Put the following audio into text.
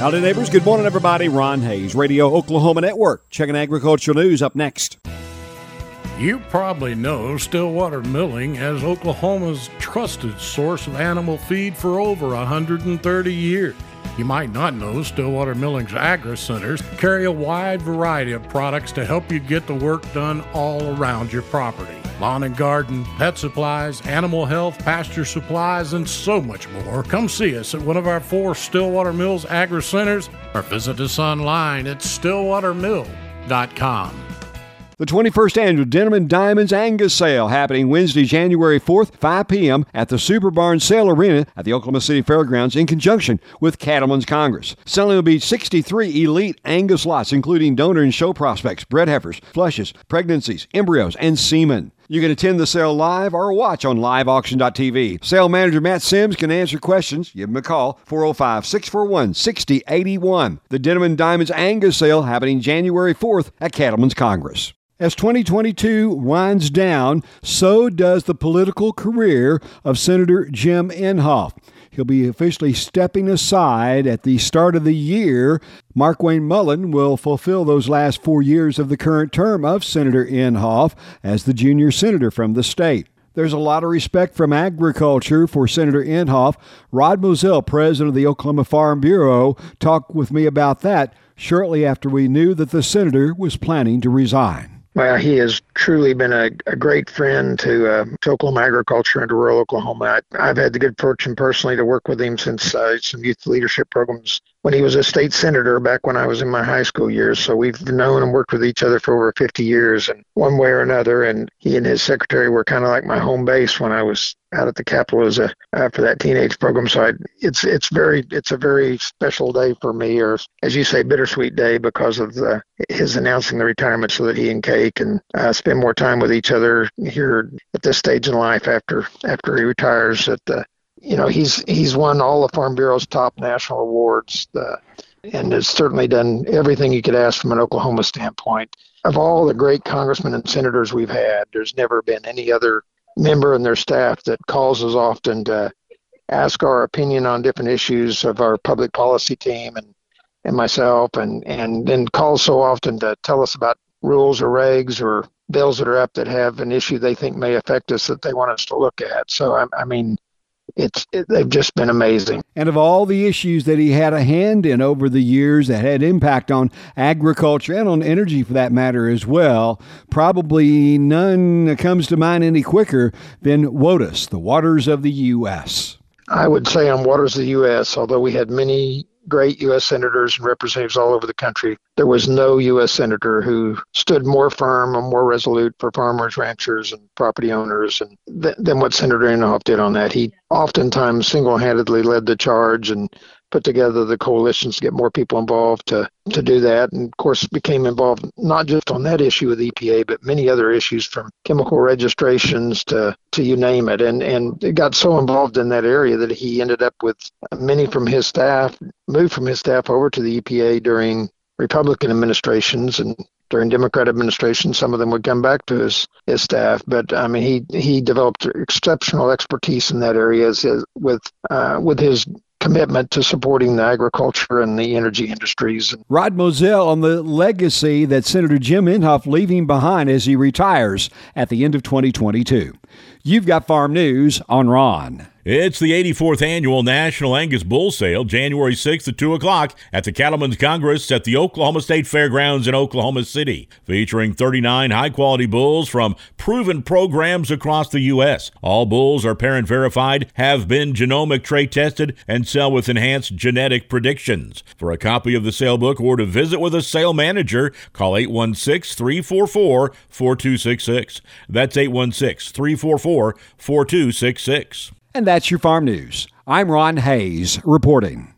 Howdy, neighbors. Good morning, everybody. Ron Hays, Radio Oklahoma Network. Checking agricultural news up next. You probably know Stillwater Milling as Oklahoma's trusted source of animal feed for over 130 years. You might not know Stillwater Milling's Agri Centers carry a wide variety of products to help you get the work done all around your property lawn and garden, pet supplies, animal health, pasture supplies, and so much more. Come see us at one of our four Stillwater Mills Agri Centers or visit us online at stillwatermill.com. The 21st annual Denim and Diamonds Angus Sale happening Wednesday, January 4th, 5 p.m. at the Super Barn Sale Arena at the Oklahoma City Fairgrounds in conjunction with Cattlemen's Congress. Selling will be 63 elite Angus lots, including donor and show prospects, bred heifers, flushes, pregnancies, embryos, and semen. You can attend the sale live or watch on liveauction.tv. Sale manager Matt Sims can answer questions. Give him a call, 405 641 6081. The Denim Diamonds Angus sale happening January 4th at Cattlemen's Congress. As 2022 winds down, so does the political career of Senator Jim Inhofe. He'll be officially stepping aside at the start of the year. Markwayne Mullin will fulfill those last four years of the current term of Senator Inhofe as the junior senator from the state. There's a lot of respect from agriculture for Senator Inhofe. Rodd Moesel, president of the Oklahoma Farm Bureau, talked with me about that shortly after we knew that the senator was planning to resign. Well, he has truly been a, a great friend to, uh, to Oklahoma agriculture and to rural Oklahoma. I, have had the good fortune personally to work with him since uh, some youth leadership programs when he was a state senator back when I was in my high school years. So we've known and worked with each other for over 50 years, and one way or another. And he and his secretary were kind of like my home base when I was out at the Capitol as a after that teenage program. So I, it's it's very it's a very special day for me, or as you say, bittersweet day because of the, his announcing the retirement, so that he and Kay can uh, spend more time with each other here at this stage in life after after he retires at the you know, he's he's won all the Farm Bureau's top national awards, and has certainly done everything you could ask from an Oklahoma standpoint. Of all the great congressmen and senators we've had, there's never been any other member and their staff that calls us often to ask our opinion on different issues of our public policy team and and myself, and and then calls so often to tell us about rules or regs or bills that are up that have an issue they think may affect us that they want us to look at. So I, I mean it's it, they've just been amazing. And of all the issues that he had a hand in over the years that had impact on agriculture and on energy for that matter as well, probably none comes to mind any quicker than WOTUS, the waters of the U.S. I would say on waters of the U.S., although we had many great U.S. senators and representatives all over the country. There was no U.S. senator who stood more firm and more resolute for farmers, ranchers, and property owners and th- than what Senator Inhofe did on that. He oftentimes single-handedly led the charge and put together the coalitions to get more people involved to, to do that. And of course, became involved not just on that issue with EPA, but many other issues from chemical registrations to, to you name it. And, and it got so involved in that area that he ended up with many from his staff, moved from his staff over to the EPA during Republican administrations and during Democrat administration, some of them would come back to his, his staff. But I mean, he he developed exceptional expertise in that area as, with uh, with his commitment to supporting the agriculture and the energy industries. Rodd Moesel on the legacy that Senator Jim Inhofe leaving behind as he retires at the end of 2022. You've got farm news on Ron. It's the 84th annual National Angus Bull Sale, January 6th at 2 o'clock at the Cattlemen's Congress at the Oklahoma State Fairgrounds in Oklahoma City, featuring 39 high quality bulls from proven programs across the U.S. All bulls are parent verified, have been genomic trait tested, and sell with enhanced genetic predictions. For a copy of the sale book or to visit with a sale manager, call 816 344 4266. That's 816 344 4266. And that's your farm news. I'm Ron Hays reporting.